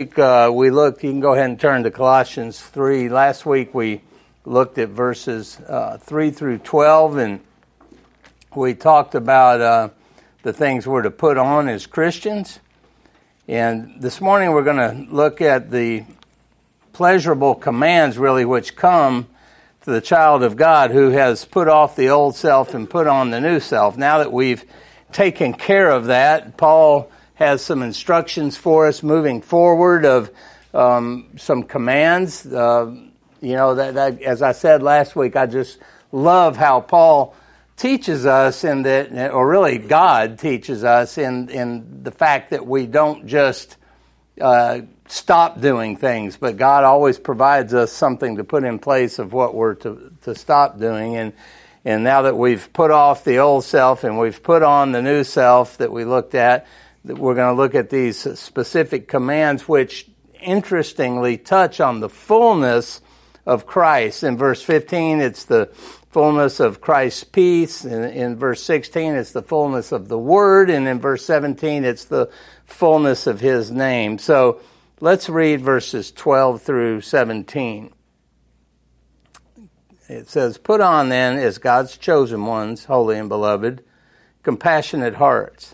Uh, we looked, you can go ahead and turn to Colossians 3. Last week we looked at verses uh, 3 through 12, and we talked about uh, the things we're to put on as Christians. And this morning we're going to look at the pleasurable commands, really, which come to the child of God who has put off the old self and put on the new self. Now that we've taken care of that, Paul has some instructions for us moving forward of um, some commands. Uh, you know, that, that, as I said last week, I just love how Paul teaches us in that, or really God teaches us in, in the fact that we don't just uh, stop doing things, but God always provides us something to put in place of what we're to, to stop doing. And, and now that we've put off the old self and we've put on the new self that we looked at, we're going to look at these specific commands, which interestingly touch on the fullness of Christ. In verse 15, it's the fullness of Christ's peace. In, in, verse 16, it's the fullness of the Word. And in verse 17, it's the fullness of His name. So let's read verses 12 through 17. It says, Put on then, as God's chosen ones, holy and beloved, compassionate hearts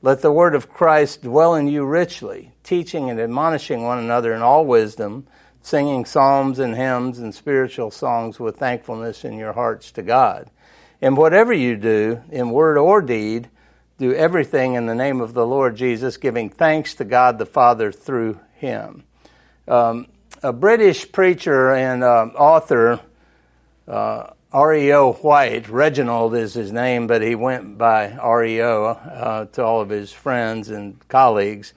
Let the word of Christ dwell in you richly, teaching and admonishing one another in all wisdom, singing psalms and hymns and spiritual songs with thankfulness in your hearts to God. And whatever you do, in word or deed, do everything in the name of the Lord Jesus, giving thanks to God the Father through him. Um, a British preacher and uh, author, uh, REO White, Reginald is his name, but he went by REO uh, to all of his friends and colleagues.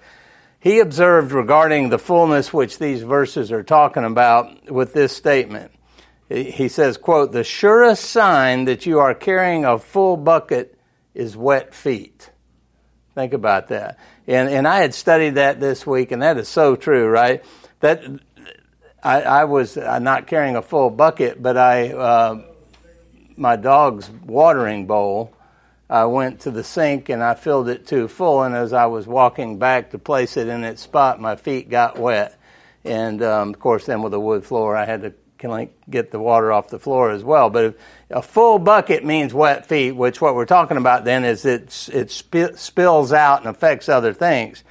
He observed regarding the fullness which these verses are talking about with this statement. He says, quote, the surest sign that you are carrying a full bucket is wet feet. Think about that. And, and I had studied that this week, and that is so true, right? That I, I was uh, not carrying a full bucket, but I uh, my dog's watering bowl, I went to the sink and I filled it too full. And as I was walking back to place it in its spot, my feet got wet. And um, of course, then with a wood floor, I had to get the water off the floor as well. But a full bucket means wet feet, which what we're talking about then is it it sp- spills out and affects other things.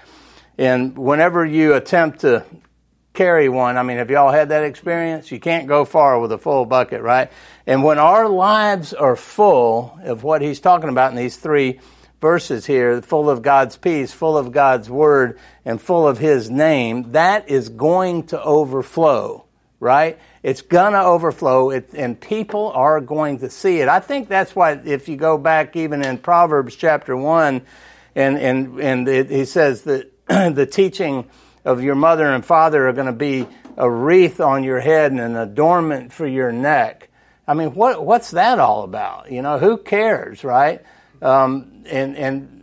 And whenever you attempt to carry one. I mean, have you all had that experience? You can't go far with a full bucket, right? And when our lives are full of what he's talking about in these three verses here, full of God's peace, full of God's word, and full of his name, that is going to overflow, right? It's going to overflow, it, and people are going to see it. I think that's why, if you go back even in Proverbs chapter 1, and, and, and it, he says that the teaching of your mother and father are going to be a wreath on your head and an adornment for your neck. I mean, what what's that all about? You know, who cares, right? Um, and and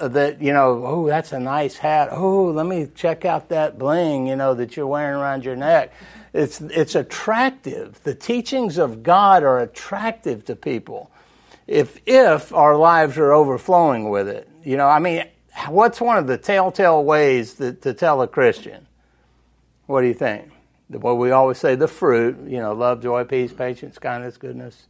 that you know, oh, that's a nice hat. Oh, let me check out that bling, you know, that you're wearing around your neck. It's it's attractive. The teachings of God are attractive to people. If if our lives are overflowing with it, you know, I mean, what's one of the telltale ways that, to tell a Christian? What do you think? Well, we always say the fruit, you know, love, joy, peace, patience, kindness, goodness,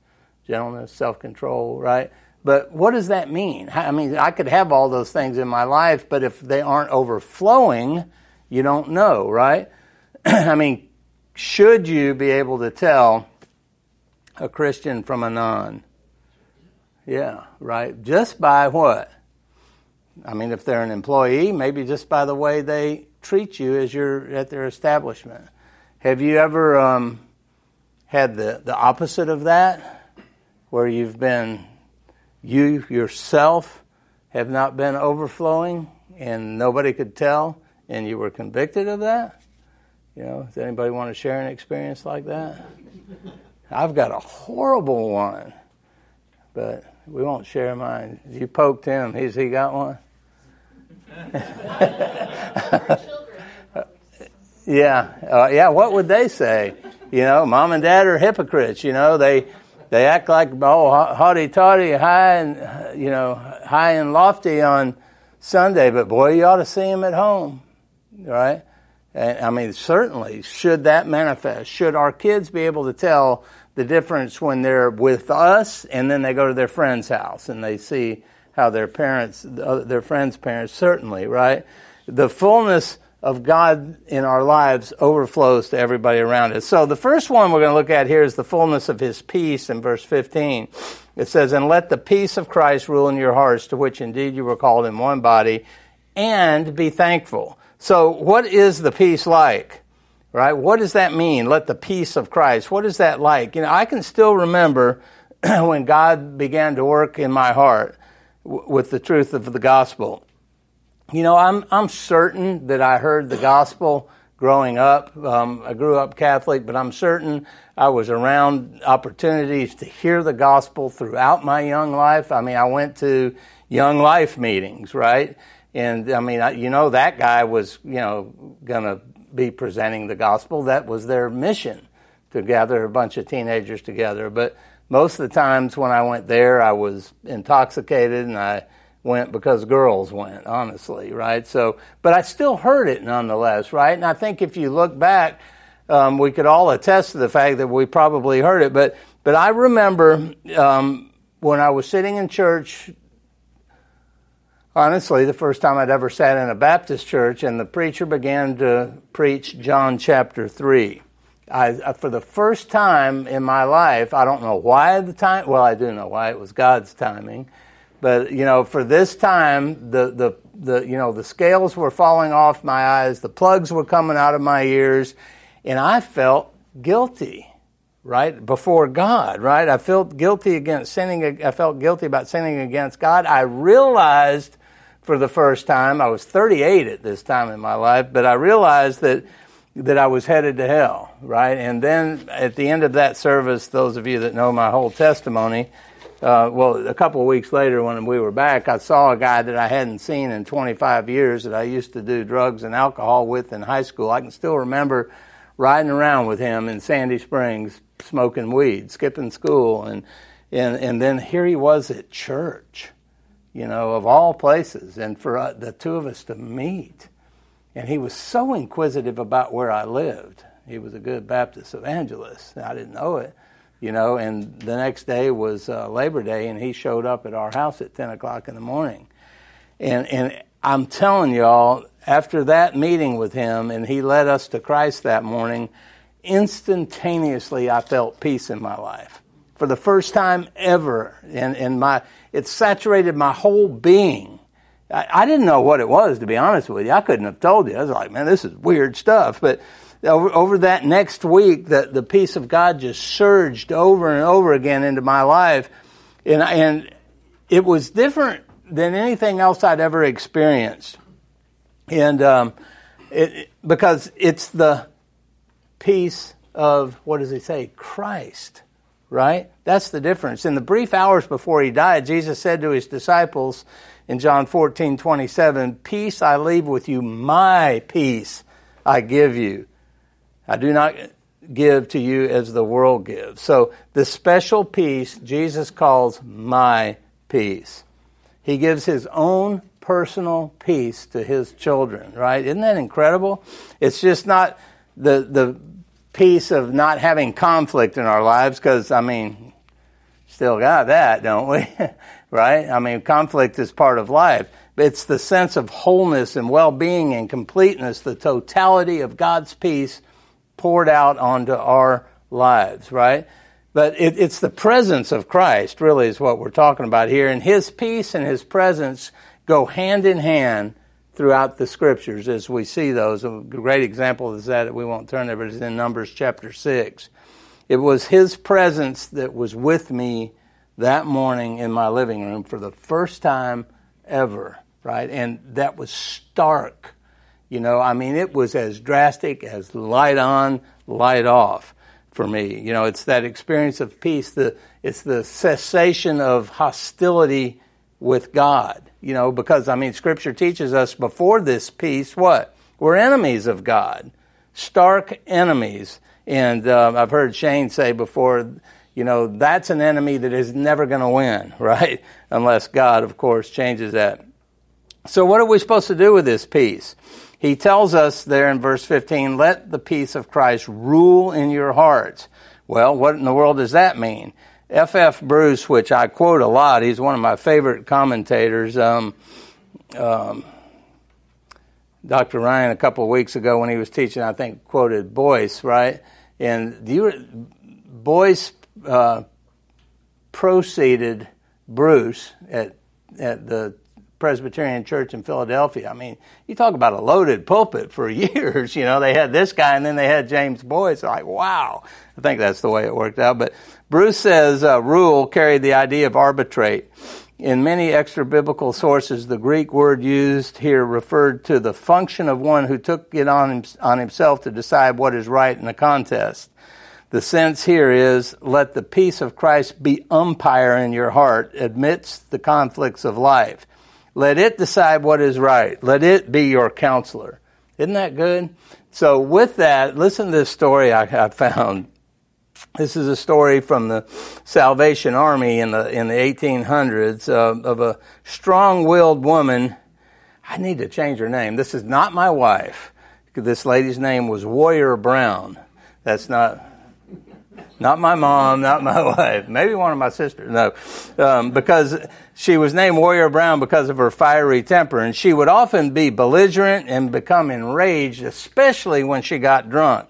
gentleness, self control, right? But what does that mean? I mean, I could have all those things in my life, but if they aren't overflowing, you don't know, right? I mean, should you be able to tell a Christian from a non? Yeah, right? Just by what? I mean, if they're an employee, maybe just by the way they treat you as you're at their establishment. Have you ever um, had the, the opposite of that, where you've been, you yourself have not been overflowing and nobody could tell and you were convicted of that? You know, does anybody want to share an experience like that? I've got a horrible one, but we won't share mine. You poked him. He's he got one? Yeah, uh, yeah. What would they say? You know, mom and dad are hypocrites. You know, they they act like oh haughty toddy, high and you know high and lofty on Sunday, but boy, you ought to see them at home, right? And I mean, certainly, should that manifest? Should our kids be able to tell the difference when they're with us and then they go to their friend's house and they see how their parents, their friends' parents, certainly, right? The fullness of God in our lives overflows to everybody around us. So the first one we're going to look at here is the fullness of His peace in verse 15. It says, And let the peace of Christ rule in your hearts, to which indeed you were called in one body, and be thankful. So what is the peace like? Right? What does that mean? Let the peace of Christ. What is that like? You know, I can still remember when God began to work in my heart with the truth of the gospel. You know, I'm I'm certain that I heard the gospel growing up. Um, I grew up Catholic, but I'm certain I was around opportunities to hear the gospel throughout my young life. I mean, I went to young life meetings, right? And I mean, I, you know, that guy was, you know, going to be presenting the gospel. That was their mission to gather a bunch of teenagers together. But most of the times when I went there, I was intoxicated and I went because girls went, honestly, right? So, but I still heard it nonetheless, right? And I think if you look back, um, we could all attest to the fact that we probably heard it. But, but I remember um, when I was sitting in church, honestly, the first time I'd ever sat in a Baptist church, and the preacher began to preach John chapter 3. I, for the first time in my life, I don't know why the time, well, I do know why, it was God's timing. But, you know, for this time, the, the, the, you know, the scales were falling off my eyes, the plugs were coming out of my ears, and I felt guilty, right, before God, right? I felt guilty against sinning, I felt guilty about sinning against God. I realized for the first time, I was 38 at this time in my life, but I realized that that I was headed to hell, right? And then at the end of that service, those of you that know my whole testimony, uh, well, a couple of weeks later when we were back, I saw a guy that I hadn't seen in 25 years that I used to do drugs and alcohol with in high school. I can still remember riding around with him in Sandy Springs, smoking weed, skipping school, and and and then here he was at church, you know, of all places, and for uh, the two of us to meet and he was so inquisitive about where I lived. He was a good Baptist evangelist. I didn't know it, you know. And the next day was uh, Labor Day, and he showed up at our house at 10 o'clock in the morning. And, and I'm telling y'all, after that meeting with him, and he led us to Christ that morning, instantaneously I felt peace in my life. For the first time ever, and, and my, it saturated my whole being I, I, didn't know what it was, to be honest with you. I couldn't have told you. I was like, man, this is weird stuff. But over, over that next week, the, the peace of God just surged over and over again into my life. And, and it was different than anything else I'd ever experienced. And um, it, because it's the peace of, what does he say? Christ, right? That's the difference. In the brief hours before he died, Jesus said to his disciples, in John 14, 27, Peace I leave with you, my peace I give you. I do not give to you as the world gives. So the special peace Jesus calls my peace. He gives his own personal peace to his children, right? Isn't that incredible? It's just not the, the peace of not having conflict in our lives, because, I mean, still got that, don't we? right? I mean, conflict is part of life. It's the sense of wholeness and well-being and completeness, the totality of God's peace poured out onto our lives, right? But it, it's the presence of Christ, really, is what we're talking about here. And His peace and His presence go hand in hand throughout the scriptures as we see those. A great example is that, that we won't turn there, but it's in Numbers chapter 6. It was His presence that was with me that morning in my living room for the first time ever, right? And that was stark. You know, I mean, it was as drastic as light on, light off for me. You know, it's that experience of peace. The it's the cessation of hostility with God. You know, because I mean, Scripture teaches us before this peace, what we're enemies of God, stark enemies. And uh, I've heard Shane say before, you know, that's an enemy that is never going to win, right? Unless God, of course, changes that. So, what are we supposed to do with this peace? He tells us there in verse 15, let the peace of Christ rule in your hearts. Well, what in the world does that mean? F. F. Bruce, which I quote a lot, he's one of my favorite commentators. Um, um, Dr. Ryan, a couple of weeks ago when he was teaching, I think quoted Boice, right? And you, Boice uh, proceeded Bruce at at the Presbyterian Church in Philadelphia. I mean, you talk about a loaded pulpit for years. You know, they had this guy and then they had James Boice. Like, wow. I think that's the way it worked out. But Bruce says uh, rule carried the idea of arbitrate. In many extra biblical sources, the Greek word used here referred to the function of one who took it on, on himself to decide what is right in a contest. The sense here is let the peace of Christ be umpire in your heart amidst the conflicts of life. Let it decide what is right. Let it be your counselor. Isn't that good? So, with that, listen to this story I, I found. This is a story from the Salvation Army in the in the 1800s uh, of a strong-willed woman. I need to change her name. This is not my wife. This lady's name was Warrior Brown. That's not not my mom, not my wife, maybe one of my sisters. No, um, because she was named Warrior Brown because of her fiery temper, and she would often be belligerent and become enraged, especially when she got drunk.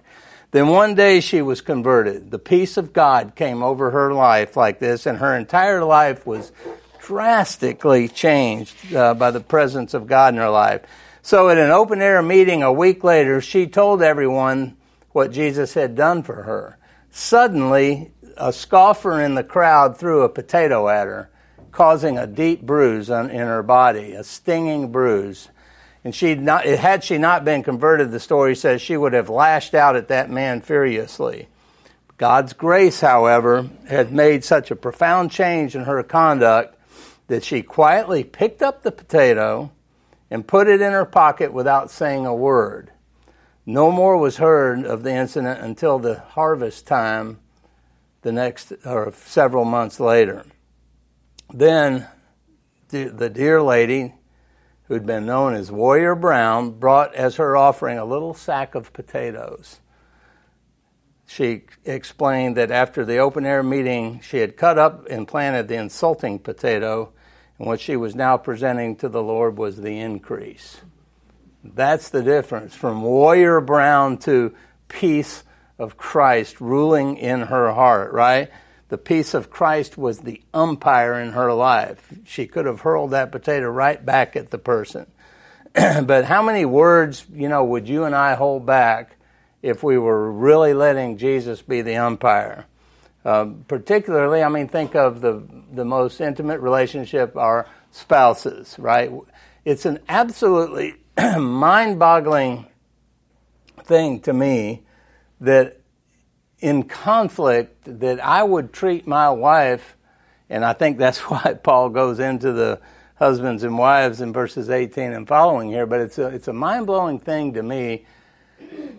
Then one day she was converted. The peace of God came over her life like this, and her entire life was drastically changed uh, by the presence of God in her life. So, at an open air meeting a week later, she told everyone what Jesus had done for her. Suddenly, a scoffer in the crowd threw a potato at her, causing a deep bruise in her body, a stinging bruise. And she not, had she not been converted, the story says she would have lashed out at that man furiously. God's grace, however, had made such a profound change in her conduct that she quietly picked up the potato and put it in her pocket without saying a word. No more was heard of the incident until the harvest time the next or several months later. Then the, dear lady, who'd been known as Warrior Brown, brought as her offering a little sack of potatoes. She explained that after the open air meeting, she had cut up and planted the insulting potato, and what she was now presenting to the Lord was the increase. That's the difference from warrior brown to peace of Christ ruling in her heart, right? The peace of Christ was the umpire in her life. She could have hurled that potato right back at the person. but how many words, you know, would you and I hold back if we were really letting Jesus be the umpire? Uh, particularly, I mean, think of the the most intimate relationship, our spouses, right? It's an absolutely mind boggling thing to me that in conflict that I would treat my wife, and I think that's why Paul goes into the husbands and wives in verses 18 and following here, but it's a, it's a mind blowing thing to me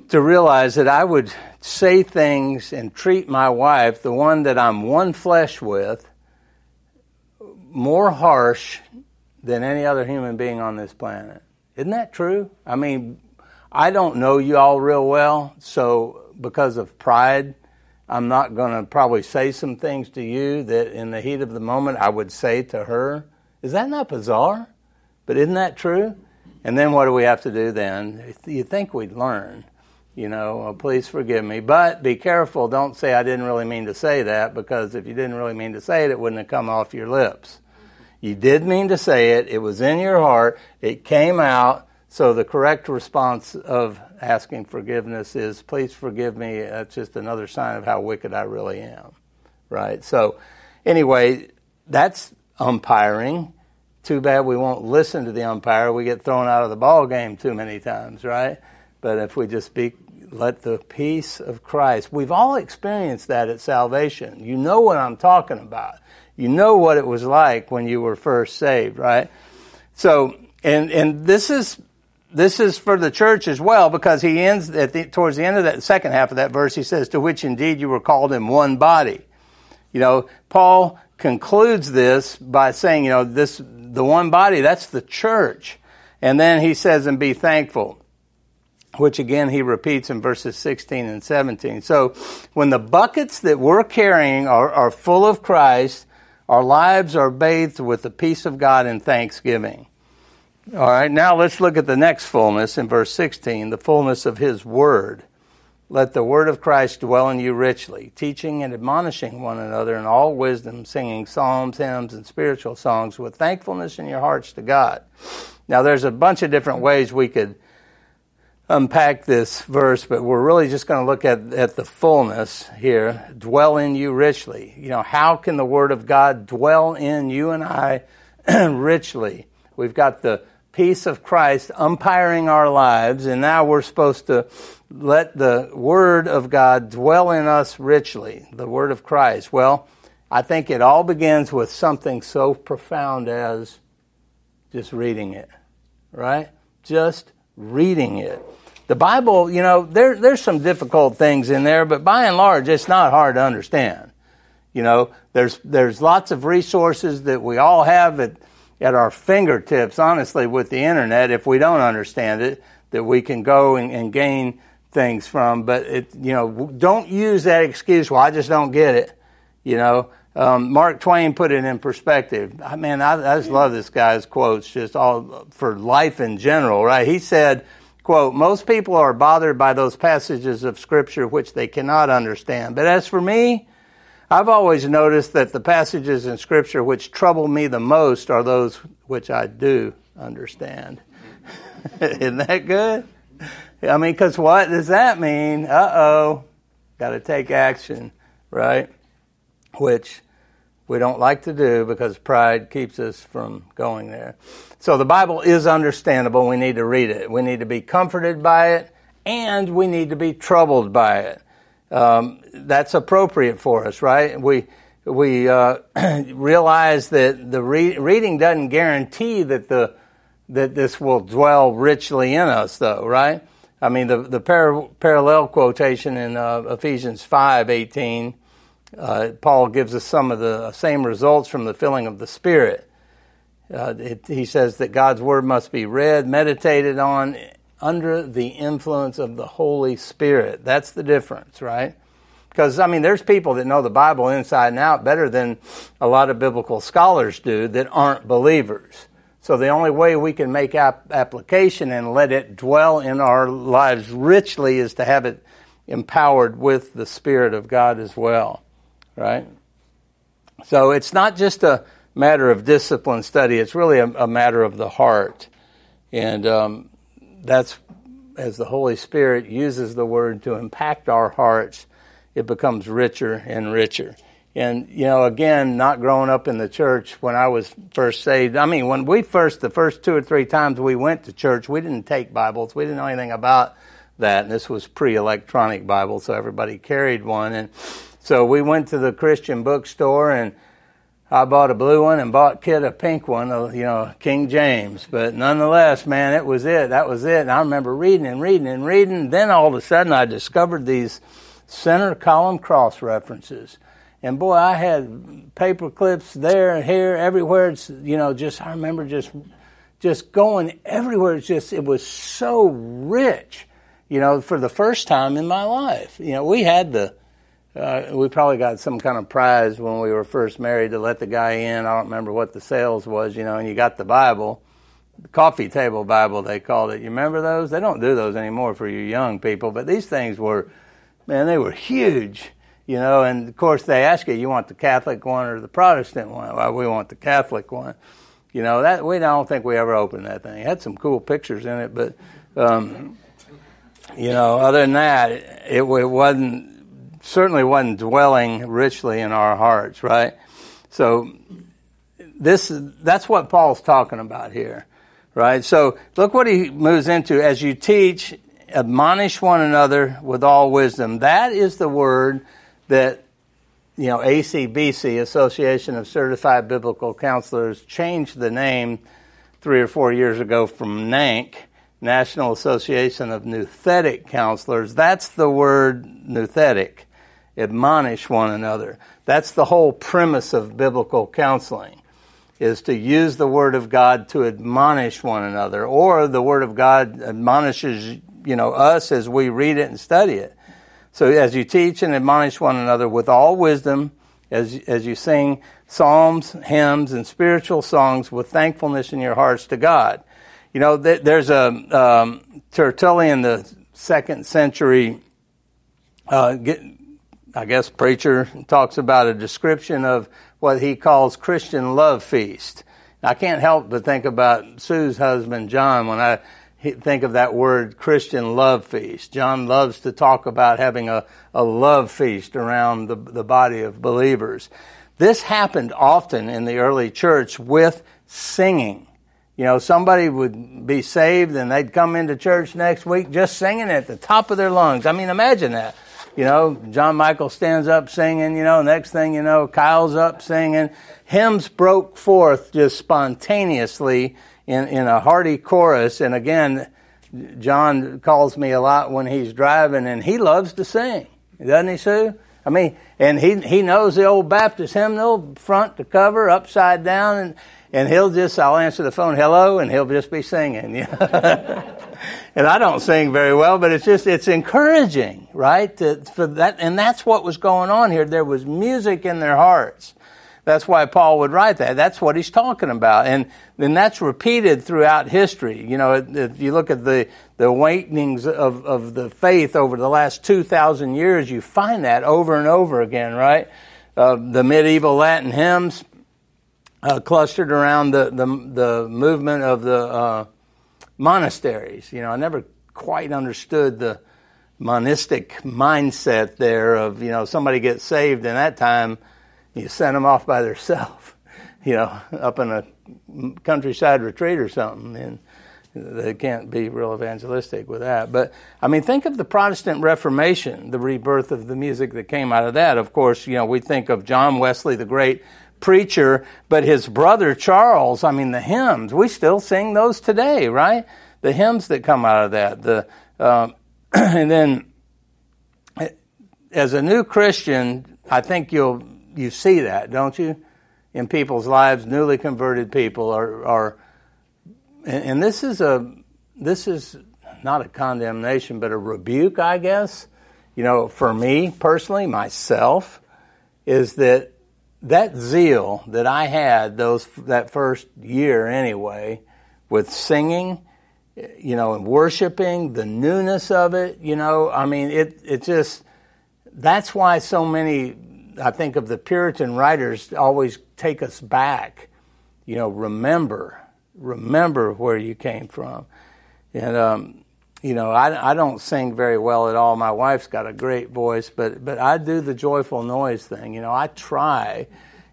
to realize that I would say things and treat my wife, the one that I'm one flesh with, more harsh than any other human being on this planet. Isn't that true? I mean, I don't know you all real well, so because of pride, I'm not going to probably say some things to you that in the heat of the moment I would say to her. Is that not bizarre? But isn't that true? And then what do we have to do then? You think we'd learn, you know, oh, please forgive me. But be careful, don't say I didn't really mean to say that because if you didn't really mean to say it, it wouldn't have come off your lips. You did mean to say it. It was in your heart. It came out. So the correct response of asking forgiveness is, please forgive me. That's just another sign of how wicked I really am. Right? So, anyway, that's umpiring. too bad we won't listen to the umpire. We get thrown out of the ball game too many times, right? But if we just be, let the peace of Christ. We've all experienced that at salvation. You know what I'm talking about. You know what it was like when you were first saved, right? So, and and this is this is for the church as well because he ends at the, towards the end of that second half of that verse. He says, "To which indeed you were called in one body." You know, Paul concludes this by saying, you know, this the one body, that's the church. And then he says, and be thankful, which again he repeats in verses 16 and 17. So when the buckets that we're carrying are, are full of Christ, our lives are bathed with the peace of God and thanksgiving. All right, now let's look at the next fullness in verse 16, the fullness of his word. Let the word of Christ dwell in you richly, teaching and admonishing one another in all wisdom, singing psalms, hymns, and spiritual songs with thankfulness in your hearts to God. Now, there's a bunch of different ways we could unpack this verse, but we're really just going to look at, at the fullness here. Dwell in you richly. You know, how can the Word of God dwell in you and I richly? We've got the peace of Christ umpiring our lives, and now we're supposed to let the Word of God dwell in us richly, the Word of Christ. Well, I think it all begins with something so profound as just reading it, right? Just reading it. The Bible, you know, there, there's some difficult things in there, but by and large, it's not hard to understand. You know, there's, there's lots of resources that we all have at, at our fingertips, honestly, with the internet, if we don't understand it, that we can go and, and gain things from, but it, you know, don't use that excuse. Well, I just don't get it. You know, um, Mark Twain put it in perspective. I mean, I, I just love this guy's quotes, just all for life in general, right? He said, quote, most people are bothered by those passages of scripture which they cannot understand. But as for me, I've always noticed that the passages in scripture which trouble me the most are those which I do understand. Isn't that good? I mean, because what does that mean? Uh oh, got to take action, right? Which we don't like to do because pride keeps us from going there. So the Bible is understandable. We need to read it. We need to be comforted by it, and we need to be troubled by it. Um, that's appropriate for us, right? We we uh, realize that the re- reading doesn't guarantee that the that this will dwell richly in us, though, right? I mean, the, the par- parallel quotation in uh, Ephesians 5 18, uh, Paul gives us some of the same results from the filling of the Spirit. Uh, it, he says that God's Word must be read, meditated on under the influence of the Holy Spirit. That's the difference, right? Because, I mean, there's people that know the Bible inside and out better than a lot of biblical scholars do that aren't believers. So the only way we can make ap- application and let it dwell in our lives richly is to have it empowered with the Spirit of God as well, right? So it's not just a matter of discipline study, it's really a, a matter of the heart. And um, that's as the Holy Spirit uses the Word to impact our hearts, it becomes richer and richer. And, you know, again, not growing up in the church when I was first saved. I mean, when we first, the first two or three times we went to church, we didn't take Bibles. We didn't know anything about that. And this was pre electronic Bible, so everybody carried one. And so we went to the Christian bookstore and I bought a blue one and bought Kit a pink one, uh, you know, King James. But nonetheless, man, it was it. That was it. And I remember reading and reading and reading. Then all of a sudden I discovered these center column cross references and boy, I had paper clips there and here, everywhere. It's you know, just I remember just just going everywhere. It's just it was so rich, you know, for the first time in my life. You know, we had the uh, we probably got some kind of prize when we were first married to let the guy in. I don't remember what the sales was, you know, and you got the Bible, the coffee table Bible they called it. You remember those? They don't do those anymore for you young people, but these things were, man, they were huge you know, and of course they ask you, you want the Catholic one or the Protestant one? Well, we want the Catholic one. You know, that we don't think we ever opened that thing. It had some cool pictures in it, but, um, you know, other than that, it, it wasn't, certainly wasn't dwelling richly in our hearts, right? So this that's what Paul's talking about here, right? So look what he moves into as you teach, admonish one another with all wisdom. That is the word that you know ACBC Association of Certified Biblical Counselors changed the name three or four years ago from NANC, National Association of Nouthetic Counselors. That's the word nouthetic. Admonish one another. That's the whole premise of biblical counseling is to use the word of God to admonish one another or the word of God admonishes you know us as we read it and study it. So as you teach and admonish one another with all wisdom as as you sing psalms, hymns and spiritual songs with thankfulness in your hearts to God. You know there's a um, Tertullian the second century uh, get, I guess preacher talks about a description of what he calls Christian love feast. I can't help but think about Sue's husband John when I think of that word Christian love feast. John loves to talk about having a, a love feast around the, the body of believers. This happened often in the early church with singing. You know, somebody would be saved and they'd come into church next week just singing at the top of their lungs. I mean, imagine that. You know, John Michael stands up singing, you know, next thing you know, Kyle's up singing. Hymns broke forth just spontaneously in, in a hearty chorus. And again, John calls me a lot when he's driving and he loves to sing. Doesn't he, Sue? I mean, and he, he knows the old Baptist hymnal, front to cover, upside down, and, and he'll just, I'll answer the phone, hello, and he'll just be singing. and I don't sing very well, but it's just, it's encouraging, right? To, for that, and that's what was going on here. There was music in their hearts. That's why Paul would write that. That's what he's talking about. And then that's repeated throughout history. You know, if you look at the, the awakenings of, of the faith over the last 2,000 years, you find that over and over again, right? Uh, the medieval Latin hymns, uh, clustered around the, the, the movement of the uh, monasteries. You know, I never quite understood the monastic mindset there of, you know, somebody gets saved in that time, you send them off by themselves, you know, up in a countryside retreat or something. And they can't be real evangelistic with that. But, I mean, think of the Protestant Reformation, the rebirth of the music that came out of that. Of course, you know, we think of John Wesley, the great preacher, but his brother Charles, I mean, the hymns, we still sing those today, right? The hymns that come out of that. The, um, and then, as a new Christian, I think you'll, you see that, don't you? In people's lives, newly converted people are, are and, and this is a, this is not a condemnation, but a rebuke, I guess. You know, for me personally, myself, is that that zeal that I had those that first year anyway, with singing, you know, and worshiping, the newness of it, you know, I mean, it it just that's why so many I think of the Puritan writers always take us back, you know, remember, remember where you came from, and um, you know, I, I don't sing very well at all. My wife's got a great voice, but but I do the joyful noise thing. You know, I try,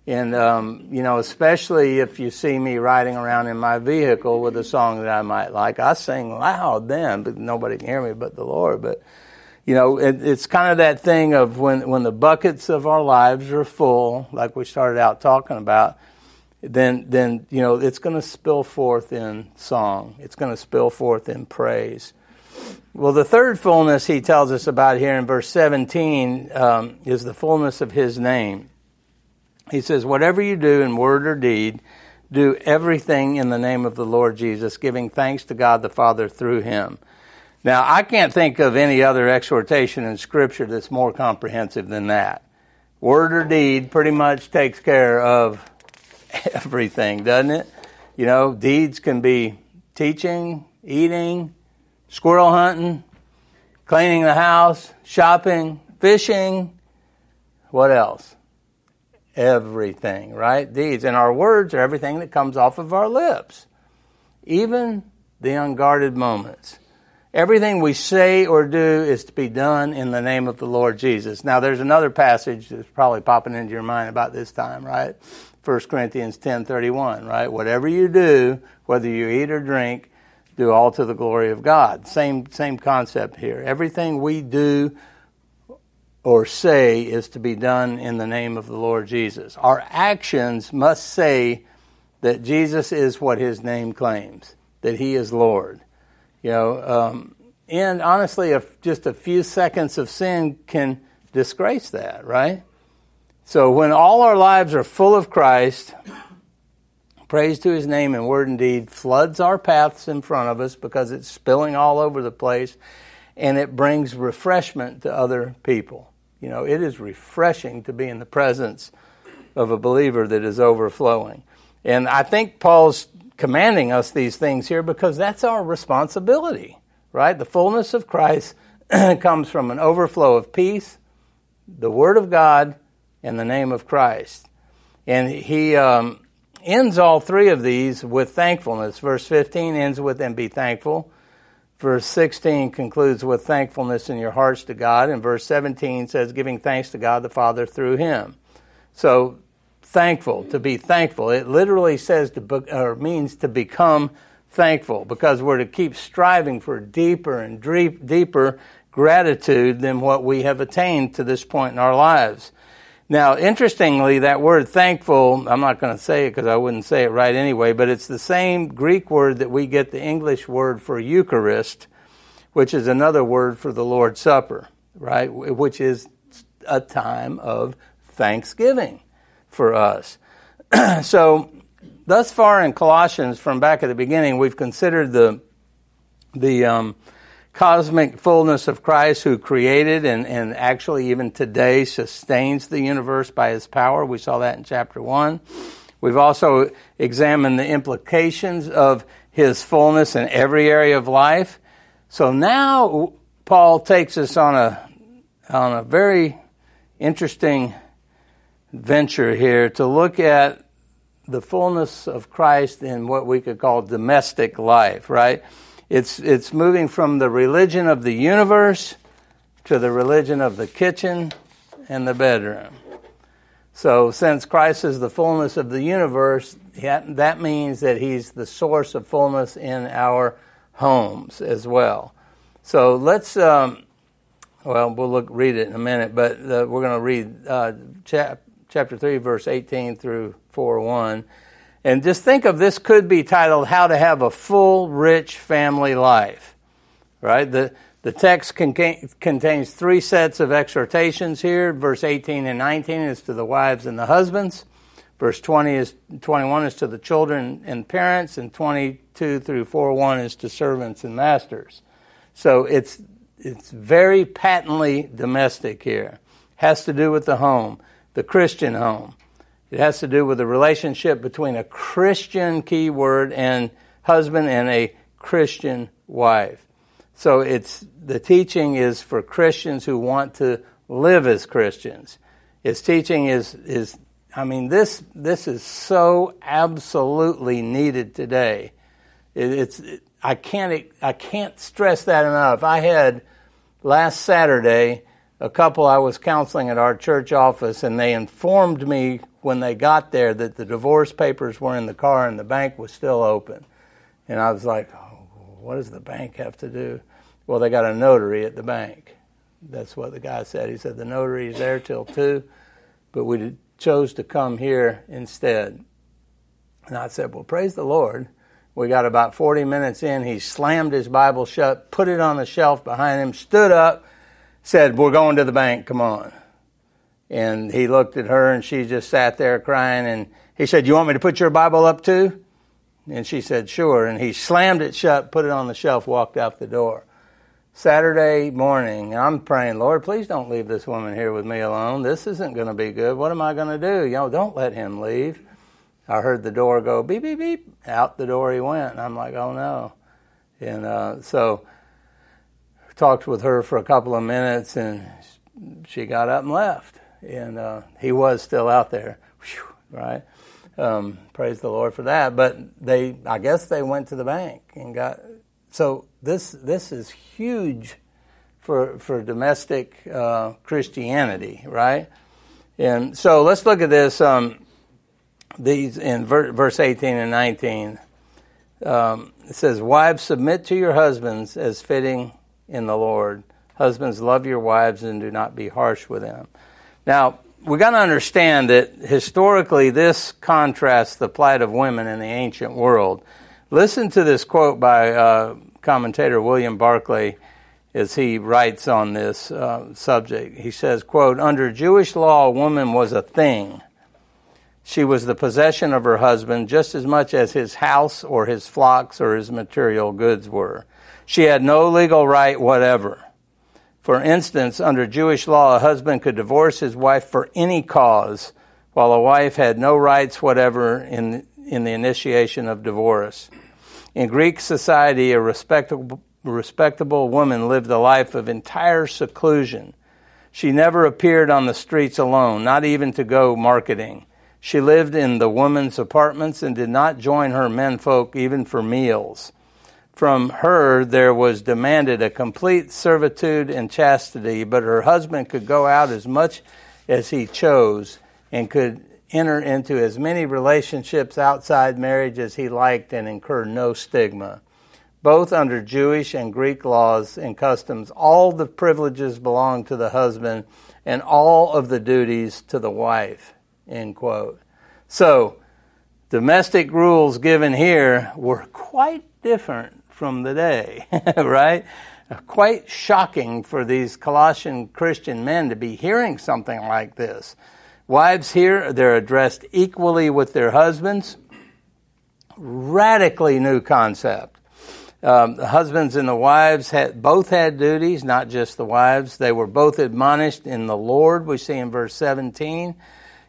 and um, you know, especially if you see me riding around in my vehicle with a song that I might like, I sing loud then, but nobody can hear me but the Lord. But you know, it, it's kind of that thing of when when the buckets of our lives are full, like we started out talking about then then you know it's going to spill forth in song. It's going to spill forth in praise. Well, the third fullness he tells us about here in verse 17 um, is the fullness of his name. He says, Whatever you do in word or deed, do everything in the name of the Lord Jesus, giving thanks to God the Father through him. Now, I can't think of any other exhortation in Scripture that's more comprehensive than that. Word or deed pretty much takes care of everything, doesn't it? You know, deeds can be teaching, eating, squirrel hunting, cleaning the house, shopping, fishing. What else? Everything, right? Deeds. And our words are everything that comes off of our lips, even the unguarded moments. Everything we say or do is to be done in the name of the Lord Jesus. Now, there's another passage that's probably popping into your mind about this time, right? 1 Corinthians 10:31, right? Whatever you do, whether you eat or drink, do all to the glory of God. Same same concept here. Everything we do or say is to be done in the name of the Lord Jesus. Our actions must say that Jesus is what his name claims, that he is Lord. You know, um, and honestly, if just a few seconds of sin can disgrace that, right? So when all our lives are full of Christ, praise to his name in word and deed floods our paths in front of us because it's spilling all over the place and it brings refreshment to other people. You know, it is refreshing to be in the presence of a believer that is overflowing. And I think Paul's commanding us these things here because that's our responsibility, right? The fullness of Christ comes from an overflow of peace, the Word of God, and the name of Christ. And he um, ends all three of these with thankfulness. Verse 15 ends with, and be thankful. Verse 16 concludes with thankfulness in your hearts to God. And verse 17 says, giving thanks to God the Father through him. So, thankful, to be thankful. It literally says to, be, or means to become thankful because we're to keep striving for deeper and deep, deeper gratitude than what we have attained to this point in our lives. Now, interestingly, that word thankful, I'm not going to say it because I wouldn't say it right anyway, but it's the same Greek word that we get the English word for Eucharist, which is another word for the Lord's Supper, right? Which is a time of thanksgiving for us. so, thus far in Colossians, from back at the beginning, we've considered the the um, cosmic fullness of Christ who created and, and actually even today sustains the universe by his power. We saw that in chapter 1. We've also examined the implications of his fullness in every area of life. So now Paul takes us on a on a very interesting venture here to look at the fullness of Christ in what we could call domestic life, right? It's, it's moving from the religion of the universe to the religion of the kitchen and the bedroom. So, since Christ is the fullness of the universe, that means that He's the source of fullness in our homes as well. So, let's, um, well, we'll look, read it in a minute, but uh, we're going to read uh, chap, chapter 3, verse 18 through 4 1. And just think of this could be titled How to Have a Full, Rich Family Life. Right? The, the text contains three sets of exhortations here. Verse 18 and 19 is to the wives and the husbands. Verse 20 is 21 is to the children and parents, and 22 through 4 1 is to servants and masters. So it's it's very patently domestic here. Has to do with the home, the Christian home. It has to do with the relationship between a Christian keyword and husband and a Christian wife. So it's the teaching is for Christians who want to live as Christians. Its teaching is is I mean this this is so absolutely needed today. It, it's it, I can't I can't stress that enough. I had last Saturday a couple I was counseling at our church office, and they informed me when they got there that the divorce papers were in the car and the bank was still open. And I was like, oh, what does the bank have to do? Well, they got a notary at the bank. That's what the guy said. He said the notary is there till 2, but we chose to come here instead. And I said, well, praise the Lord. We got about 40 minutes in. He slammed his Bible shut, put it on the shelf behind him, stood up, said, We're going to the bank, come on. And he looked at her and she just sat there crying. And he said, You want me to put your Bible up too? And she said, Sure. And he slammed it shut, put it on the shelf, walked out the door. Saturday morning, I'm praying, Lord, please don't leave this woman here with me alone. This isn't going to be good. What am I going to do? You know, don't let him leave. I heard the door go beep, beep, beep. Out the door he went. And I'm like, oh no. And uh, so talked with her for a couple of minutes and she got up and left and uh, he was still out there, Whew, right? Um, praise the Lord for that. But they, I guess, they went to the bank and got. So this this is huge for for domestic uh, Christianity, right? And so let's look at this. Um, these in ver- verse 18 and 19. Um, it says, Wives, submit to your husbands as fitting in the Lord. Husbands, love your wives and do not be harsh with them. Now, we've got to understand that historically this contrasts the plight of women in the ancient world. Listen to this quote by uh, commentator William Barclay as he writes on this uh, subject. He says, quote, Under Jewish law, a woman was a thing she was the possession of her husband just as much as his house or his flocks or his material goods were. She had no legal right whatever. For instance, under Jewish law, a husband could divorce his wife for any cause, while a wife had no rights whatever in, in the initiation of divorce. In Greek society, a respectable, respectable woman lived a life of entire seclusion. She never appeared on the streets alone, not even to go marketing. She lived in the women's apartments and did not join her menfolk even for meals. From her there was demanded a complete servitude and chastity, but her husband could go out as much as he chose and could enter into as many relationships outside marriage as he liked and incur no stigma. Both under Jewish and Greek laws and customs, all the privileges belonged to the husband and all of the duties to the wife. End quote. So, domestic rules given here were quite different from the day, right? Quite shocking for these Colossian Christian men to be hearing something like this. Wives here, they're addressed equally with their husbands. Radically new concept. Um, the husbands and the wives had both had duties, not just the wives. They were both admonished in the Lord. We see in verse 17.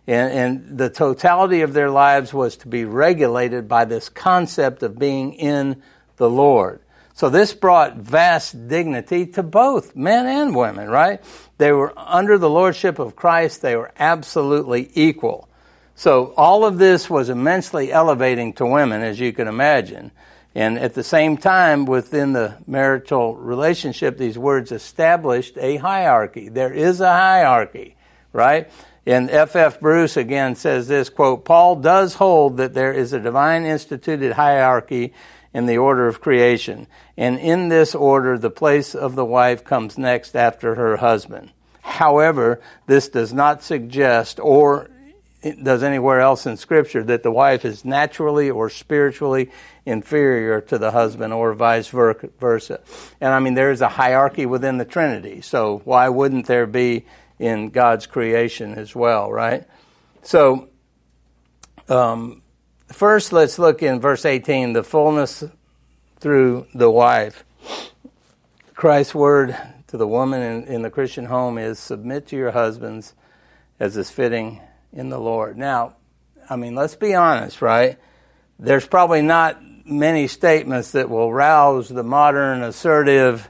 And, and, the totality of their lives was to be regulated by this concept of being in the Lord. So this brought vast dignity to both men and women, right? They were under the lordship of Christ. They were absolutely equal. So all of this was immensely elevating to women, as you can imagine. And at the same time, within the marital relationship, these words established a hierarchy. There is a hierarchy, right? And F. F. Bruce again says this quote, Paul does hold that there is a divine instituted hierarchy in the order of creation. And in this order, the place of the wife comes next after her husband. However, this does not suggest or does anywhere else in scripture that the wife is naturally or spiritually inferior to the husband or vice versa. And I mean, there is a hierarchy within the Trinity. So why wouldn't there be in God's creation as well, right? So, um, first, let's look in verse 18 the fullness through the wife. Christ's word to the woman in, in the Christian home is submit to your husbands as is fitting in the Lord. Now, I mean, let's be honest, right? There's probably not many statements that will rouse the modern assertive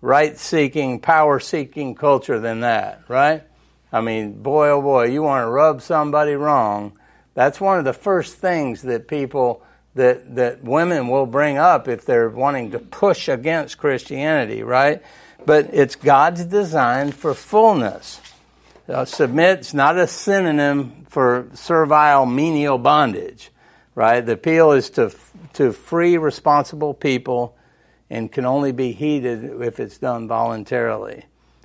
right seeking, power seeking culture than that, right? I mean, boy, oh boy, you want to rub somebody wrong. That's one of the first things that people, that, that women will bring up if they're wanting to push against Christianity, right? But it's God's design for fullness. Uh, submit's not a synonym for servile, menial bondage, right? The appeal is to, to free, responsible people and can only be heeded if it's done voluntarily.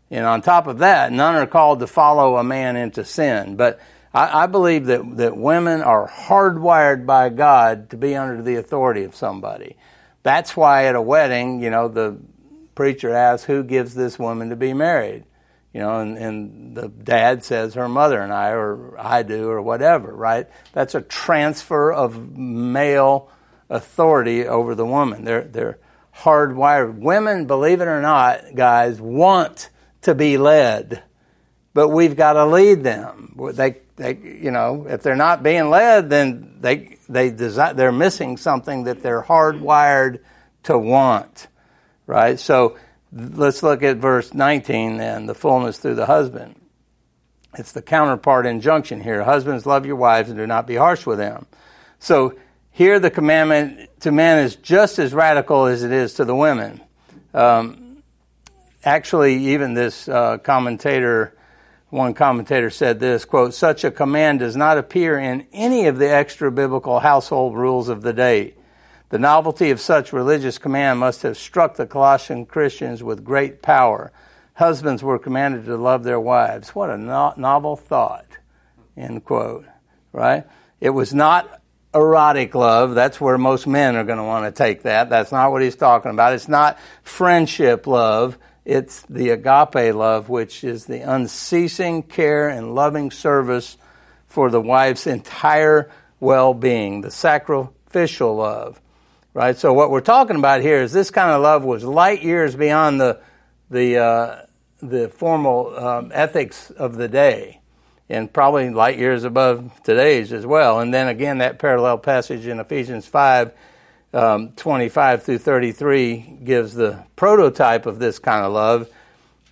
And on top of that, none are called to follow a man into sin. But I, I believe that, that women are hardwired by God to be under the authority of somebody. That's why at a wedding, you know, the preacher asks, Who gives this woman to be married? You know, and, and the dad says her mother and I, or I do, or whatever, right? That's a transfer of male authority over the woman. They're, they're, hardwired. Women, believe it or not, guys, want to be led, but we've got to lead them. They, they, you know, if they're not being led, then they, they design, they're missing something that they're hardwired to want, right? So let's look at verse 19 then, the fullness through the husband. It's the counterpart injunction here. Husbands, love your wives and do not be harsh with them. So here, the commandment to men is just as radical as it is to the women. Um, actually, even this uh, commentator, one commentator said this quote, such a command does not appear in any of the extra biblical household rules of the day. The novelty of such religious command must have struck the Colossian Christians with great power. Husbands were commanded to love their wives. What a no- novel thought. End quote. Right? It was not erotic love. That's where most men are going to want to take that. That's not what he's talking about. It's not friendship love. It's the agape love, which is the unceasing care and loving service for the wife's entire well being, the sacrificial love. Right? So, what we're talking about here is this kind of love was light years beyond the, the, uh, the formal um, ethics of the day and probably light years above today's as well. And then again, that parallel passage in Ephesians 5, um, 25 through 33 gives the prototype of this kind of love.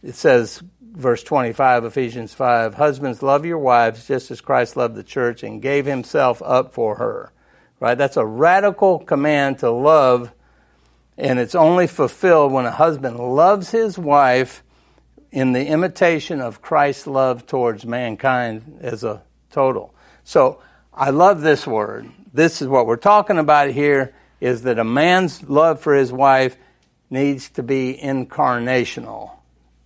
It says, verse 25, Ephesians 5, Husbands, love your wives just as Christ loved the church and gave himself up for her. Right? That's a radical command to love, and it's only fulfilled when a husband loves his wife in the imitation of Christ's love towards mankind as a total. So I love this word. This is what we're talking about here is that a man's love for his wife needs to be incarnational.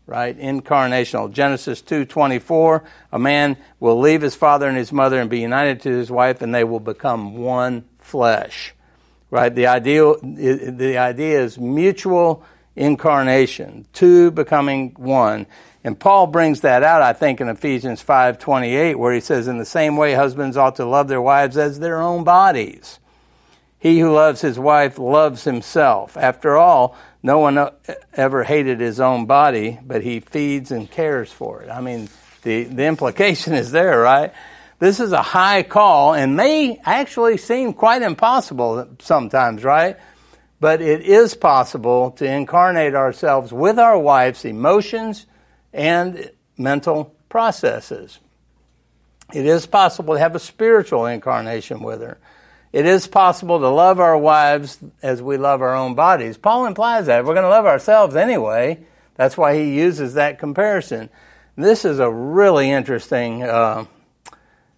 Right? Incarnational. Genesis 2:24, a man will leave his father and his mother and be united to his wife and they will become one flesh. Right? The idea the idea is mutual incarnation, two becoming one. And Paul brings that out, I think, in Ephesians 5:28, where he says, "In the same way, husbands ought to love their wives as their own bodies. He who loves his wife loves himself. After all, no one ever hated his own body, but he feeds and cares for it." I mean, the the implication is there, right? This is a high call and may actually seem quite impossible sometimes, right? But it is possible to incarnate ourselves with our wife's emotions and mental processes. It is possible to have a spiritual incarnation with her. It is possible to love our wives as we love our own bodies. Paul implies that. We're going to love ourselves anyway. That's why he uses that comparison. This is a really interesting uh,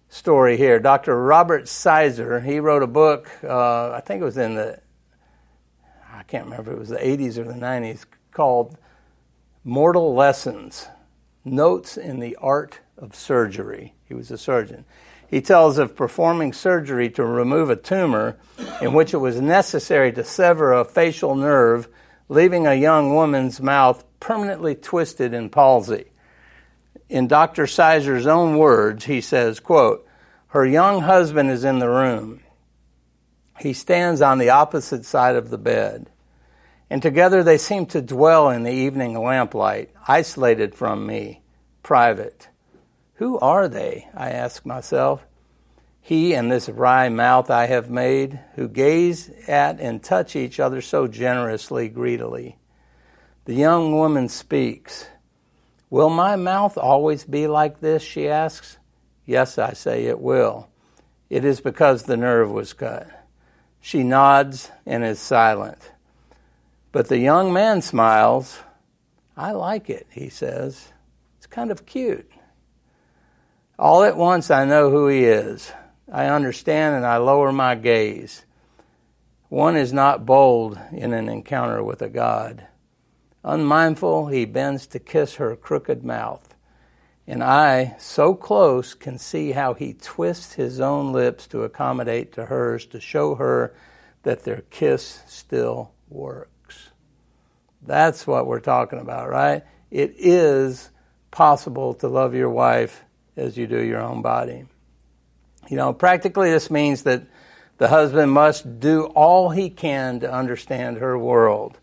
story here. Dr. Robert Selzer, he wrote a book, uh, I think it was in the I can't remember it was the 80s or the 90s, called Mortal Lessons Notes in the Art of Surgery. He was a surgeon. He tells of performing surgery to remove a tumor in which it was necessary to sever a facial nerve, leaving a young woman's mouth permanently twisted in palsy. In Dr. Selzer's own words, he says, quote, Her young husband is in the room. He stands on the opposite side of the bed and together they seem to dwell in the evening lamplight, isolated from me, private. Who are they? I ask myself. He and this wry mouth I have made, who gaze at and touch each other so generously, greedily. The young woman speaks. Will my mouth always be like this? she asks. Yes, I say it will. It is because the nerve was cut. She nods and is silent. But the young man smiles. I like it, he says. It's kind of cute. All at once, I know who he is. I understand and I lower my gaze. One is not bold in an encounter with a God. Unmindful, he bends to kiss her crooked mouth. And I, so close, can see how he twists his own lips to accommodate to hers to show her that their kiss still works. That's what we're talking about, right? It is possible to love your wife as you do your own body. You know, practically, this means that the husband must do all he can to understand her world.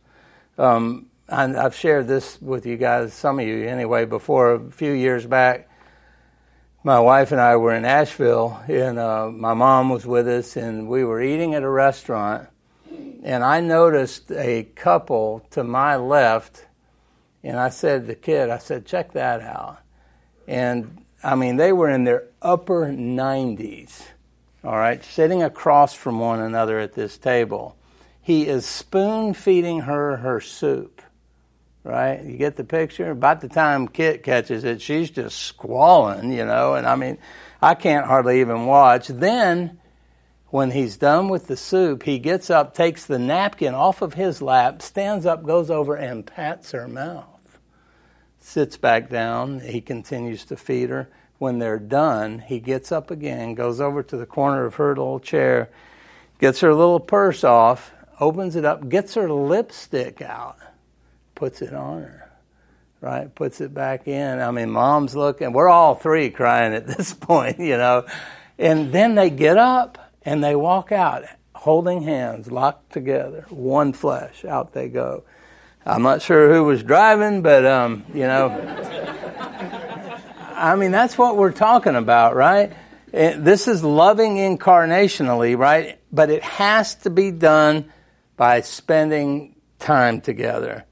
Um, and I've shared this with you guys, some of you anyway, before a few years back. My wife and I were in Asheville, and uh, my mom was with us, and we were eating at a restaurant and I noticed a couple to my left, and I said to the kid, I said, check that out. And I mean, they were in their upper 90s, all right, sitting across from one another at this table. He is spoon feeding her her soup, right? You get the picture? About the time Kit catches it, she's just squalling, you know, and I mean, I can't hardly even watch. Then, when he's done with the soup, he gets up, takes the napkin off of his lap, stands up, goes over, and pats her mouth. Sits back down. He continues to feed her. When they're done, he gets up again, goes over to the corner of her little chair, gets her little purse off, opens it up, gets her lipstick out puts it on her, right? Puts it back in. I mean, mom's looking. We're all three crying at this point, you know. And then they get up and they walk out holding hands, locked together, one flesh. Out they go. I'm not sure who was driving, but, um, you know. I mean, that's what we're talking about, right? This is loving incarnationally, right? But it has to be done by spending time together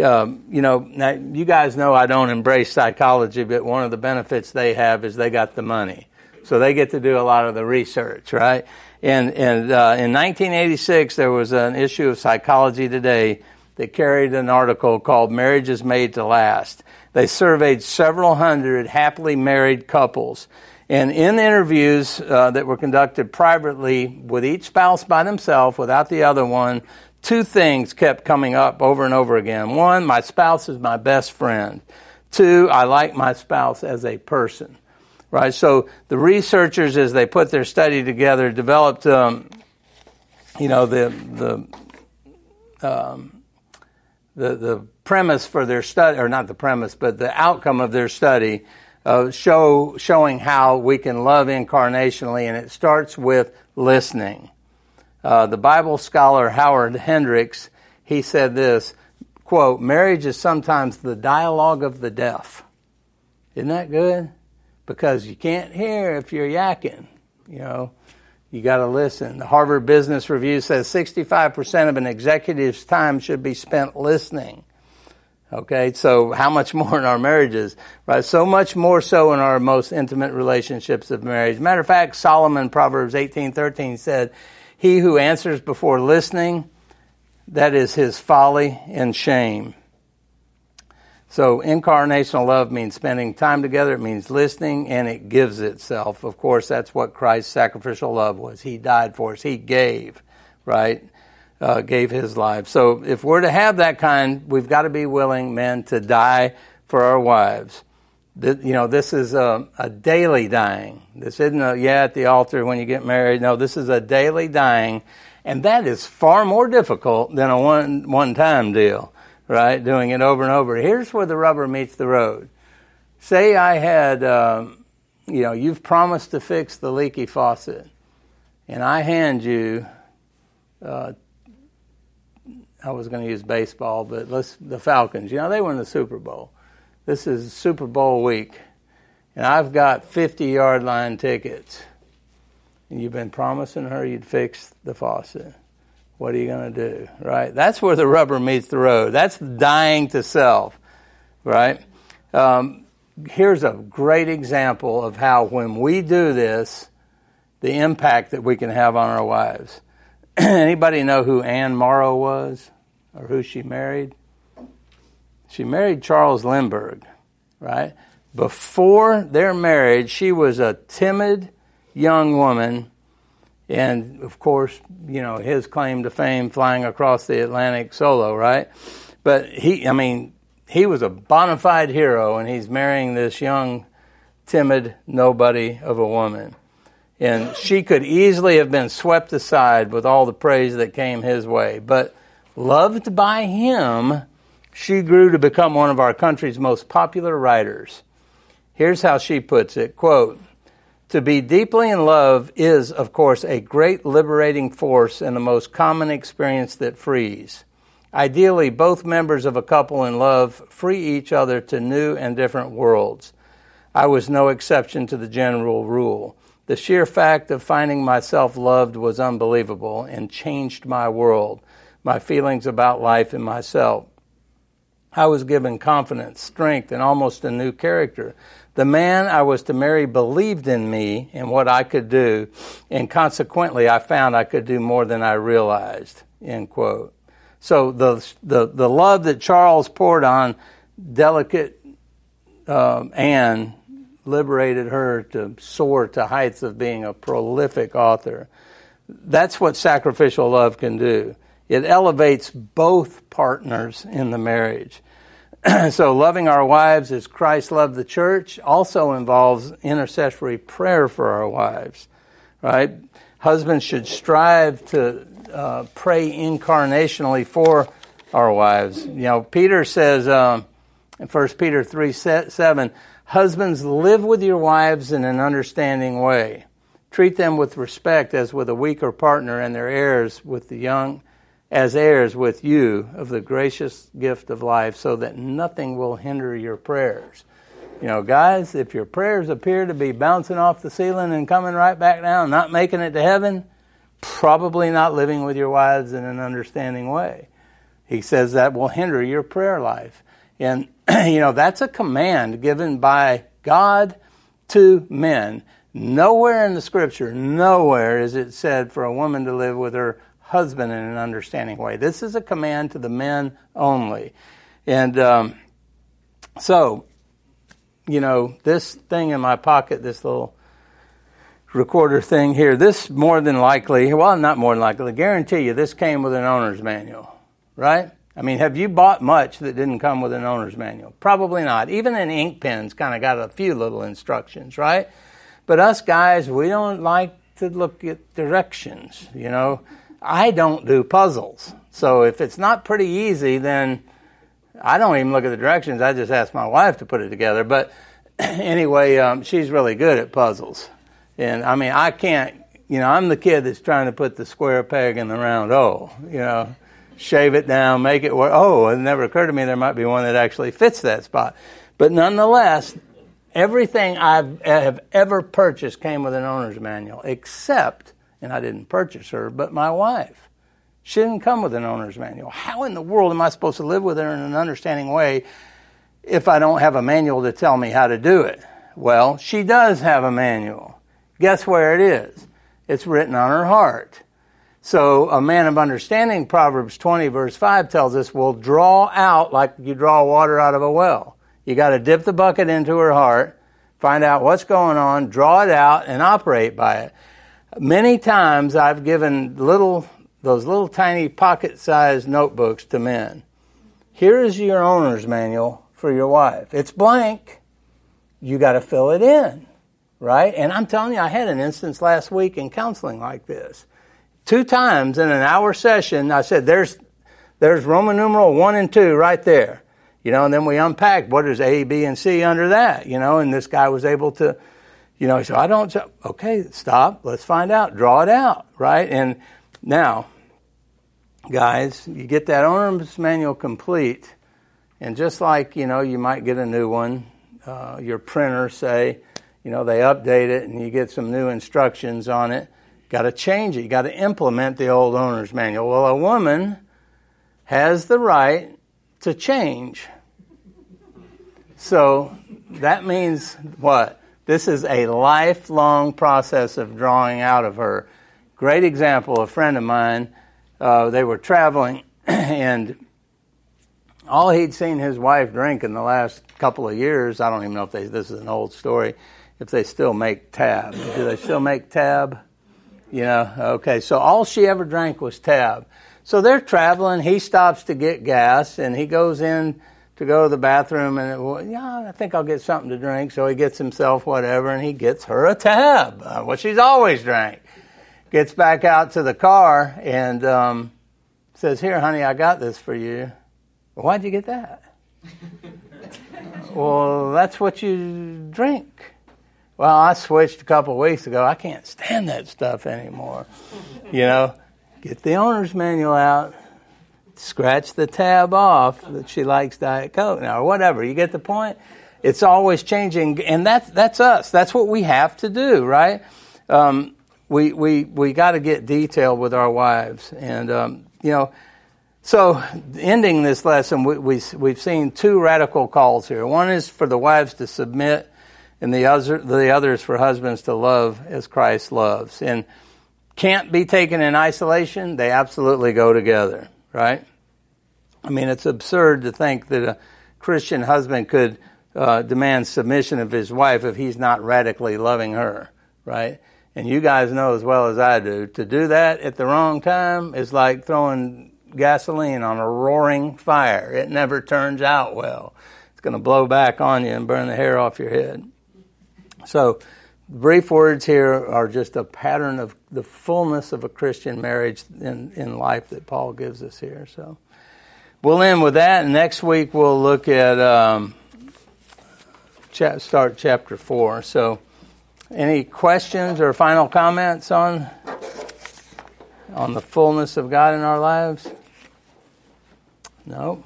um, you know, now, you guys know I don't embrace psychology, but one of the benefits they have is they got the money. So they get to do a lot of the research, right? And, and uh, in 1986, there was an issue of Psychology Today that carried an article called Marriage is Made to Last. They surveyed several hundred happily married couples. And in interviews uh, that were conducted privately with each spouse by themselves, without the other one, two things kept coming up over and over again. One, my spouse is my best friend. Two, I like my spouse as a person. Right? So the researchers, as they put their study together, developed, um, you know, the, the, um, the, the premise for their study, or not the premise, but the outcome of their study, uh, show, showing how we can love incarnationally, and it starts with listening. Uh, the Bible scholar Howard Hendricks, he said this, quote, marriage is sometimes the dialogue of the deaf. Isn't that good? Because you can't hear if you're yakking, you know. You got to listen. The Harvard Business Review says 65% of an executive's time should be spent listening. Okay, so how much more in our marriages, right? So much more so in our most intimate relationships of marriage. Matter of fact, Solomon, Proverbs 18:13 said, he who answers before listening, that is his folly and shame. So, incarnational love means spending time together, it means listening, and it gives itself. Of course, that's what Christ's sacrificial love was. He died for us, He gave, right? Uh, gave His life. So, if we're to have that kind, we've got to be willing, men, to die for our wives you know, this is a, a, daily dying. This isn't a, yeah, at the altar when you get married. No, this is a daily dying. And that is far more difficult than a one, one time deal, right? Doing it over and over. Here's where the rubber meets the road. Say I had, um, you know, you've promised to fix the leaky faucet, and I hand you, uh, I was going to use baseball, but let's, the Falcons, you know, they won the Super Bowl this is Super Bowl week, and I've got 50 yard line tickets. And you've been promising her you'd fix the faucet. What are you going to do? Right? That's where the rubber meets the road. That's dying to self. Right? Um, here's a great example of how when we do this, the impact that we can have on our wives. Anybody know who Anne Morrow was or who she married? She married Charles Lindbergh, right? Before their marriage, she was a timid young woman. And of course, you know, his claim to fame flying across the Atlantic solo, right? But he, I mean, he was a bona fide hero, and he's marrying this young, timid nobody of a woman. And she could easily have been swept aside with all the praise that came his way. But loved by him, she grew to become one of our country's most popular writers. Here's how she puts it quote, To be deeply in love is, of course, a great liberating force and the most common experience that frees. Ideally, both members of a couple in love free each other to new and different worlds. I was no exception to the general rule. The sheer fact of finding myself loved was unbelievable and changed my world, my feelings about life and myself. I was given confidence, strength, and almost a new character. The man I was to marry believed in me and what I could do, and consequently, I found I could do more than I realized. End quote. So the, the, the love that Charles poured on delicate um, Anne liberated her to soar to heights of being a prolific author. That's what sacrificial love can do. It elevates both partners in the marriage. so, loving our wives as Christ loved the church also involves intercessory prayer for our wives, right? Husbands should strive to uh, pray incarnationally for our wives. You know, Peter says um, in 1 Peter 3 7, Husbands, live with your wives in an understanding way. Treat them with respect as with a weaker partner and their heirs with the young as heirs with you of the gracious gift of life so that nothing will hinder your prayers. You know, guys, if your prayers appear to be bouncing off the ceiling and coming right back down, not making it to heaven, probably not living with your wives in an understanding way. He says that will hinder your prayer life. And, you know, that's a command given by God to men. Nowhere in the scripture, nowhere is it said for a woman to live with her husband in an understanding way. This is a command to the men only. And um, so, you know, this thing in my pocket, this little recorder thing here, this more than likely, well, not more than likely, I guarantee you this came with an owner's manual, right? I mean, have you bought much that didn't come with an owner's manual? Probably not. Even an ink pen's kind of got a few little instructions, right? But us guys, we don't like to look at directions, you know. I don't do puzzles. So if it's not pretty easy, then I don't even look at the directions. I just ask my wife to put it together. But anyway, um, she's really good at puzzles. And I mean, I can't, you know, I'm the kid that's trying to put the square peg in the round hole, you know, shave it down, make it work. Oh, it never occurred to me there might be one that actually fits that spot. But nonetheless, everything I've have ever purchased came with an owner's manual, except and I didn't purchase her, but my wife. She didn't come with an owner's manual. How in the world am I supposed to live with her in an understanding way if I don't have a manual to tell me how to do it? Well, she does have a manual. Guess where it is? It's written on her heart. So, a man of understanding, Proverbs 20, verse 5 tells us, will draw out like you draw water out of a well. You got to dip the bucket into her heart, find out what's going on, draw it out, and operate by it. Many times I've given little, those little tiny pocket sized notebooks to men. Here is your owner's manual for your wife. It's blank. You got to fill it in, right? And I'm telling you, I had an instance last week in counseling like this. Two times in an hour session, I said, there's, there's Roman numeral one and two right there. You know, and then we unpacked what is A, B, and C under that, you know, and this guy was able to you know, so I don't, okay, stop, let's find out, draw it out, right? And now, guys, you get that owner's manual complete, and just like, you know, you might get a new one, uh, your printer, say, you know, they update it and you get some new instructions on it. Got to change it. You got to implement the old owner's manual. Well, a woman has the right to change. So that means what? This is a lifelong process of drawing out of her. Great example, a friend of mine, uh, they were traveling, and all he'd seen his wife drink in the last couple of years, I don't even know if they, this is an old story, if they still make tab. Do they still make tab? You know, okay, so all she ever drank was tab. So they're traveling, he stops to get gas, and he goes in to go to the bathroom and it, well, yeah, I think I'll get something to drink. So he gets himself whatever and he gets her a tab, uh, what she's always drank. Gets back out to the car and um, says, "Here, honey, I got this for you." Well, why'd you get that? well, that's what you drink. Well, I switched a couple of weeks ago. I can't stand that stuff anymore. You know, get the owner's manual out scratch the tab off that she likes Diet Coke now, or whatever. You get the point? It's always changing, and that's that's us. That's what we have to do, right? Um, we we we got to get detailed with our wives, and um, you know. So, ending this lesson, we, we, we've seen two radical calls here. One is for the wives to submit, and the other, the other is for husbands to love as Christ loves. And can't be taken in isolation, they absolutely go together right? I mean, it's absurd to think that a Christian husband could uh, demand submission of his wife if he's not radically loving her, right? And you guys know as well as I do, to do that at the wrong time is like throwing gasoline on a roaring fire. It never turns out well. It's going to blow back on you and burn the hair off your head. So, brief words here are just a pattern of the fullness of a Christian marriage in, in life that Paul gives us here. So, we'll end with that. Next week we'll look at um, cha- start chapter four. So, any questions or final comments on on the fullness of God in our lives? No.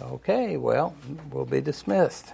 Okay. Well, we'll be dismissed.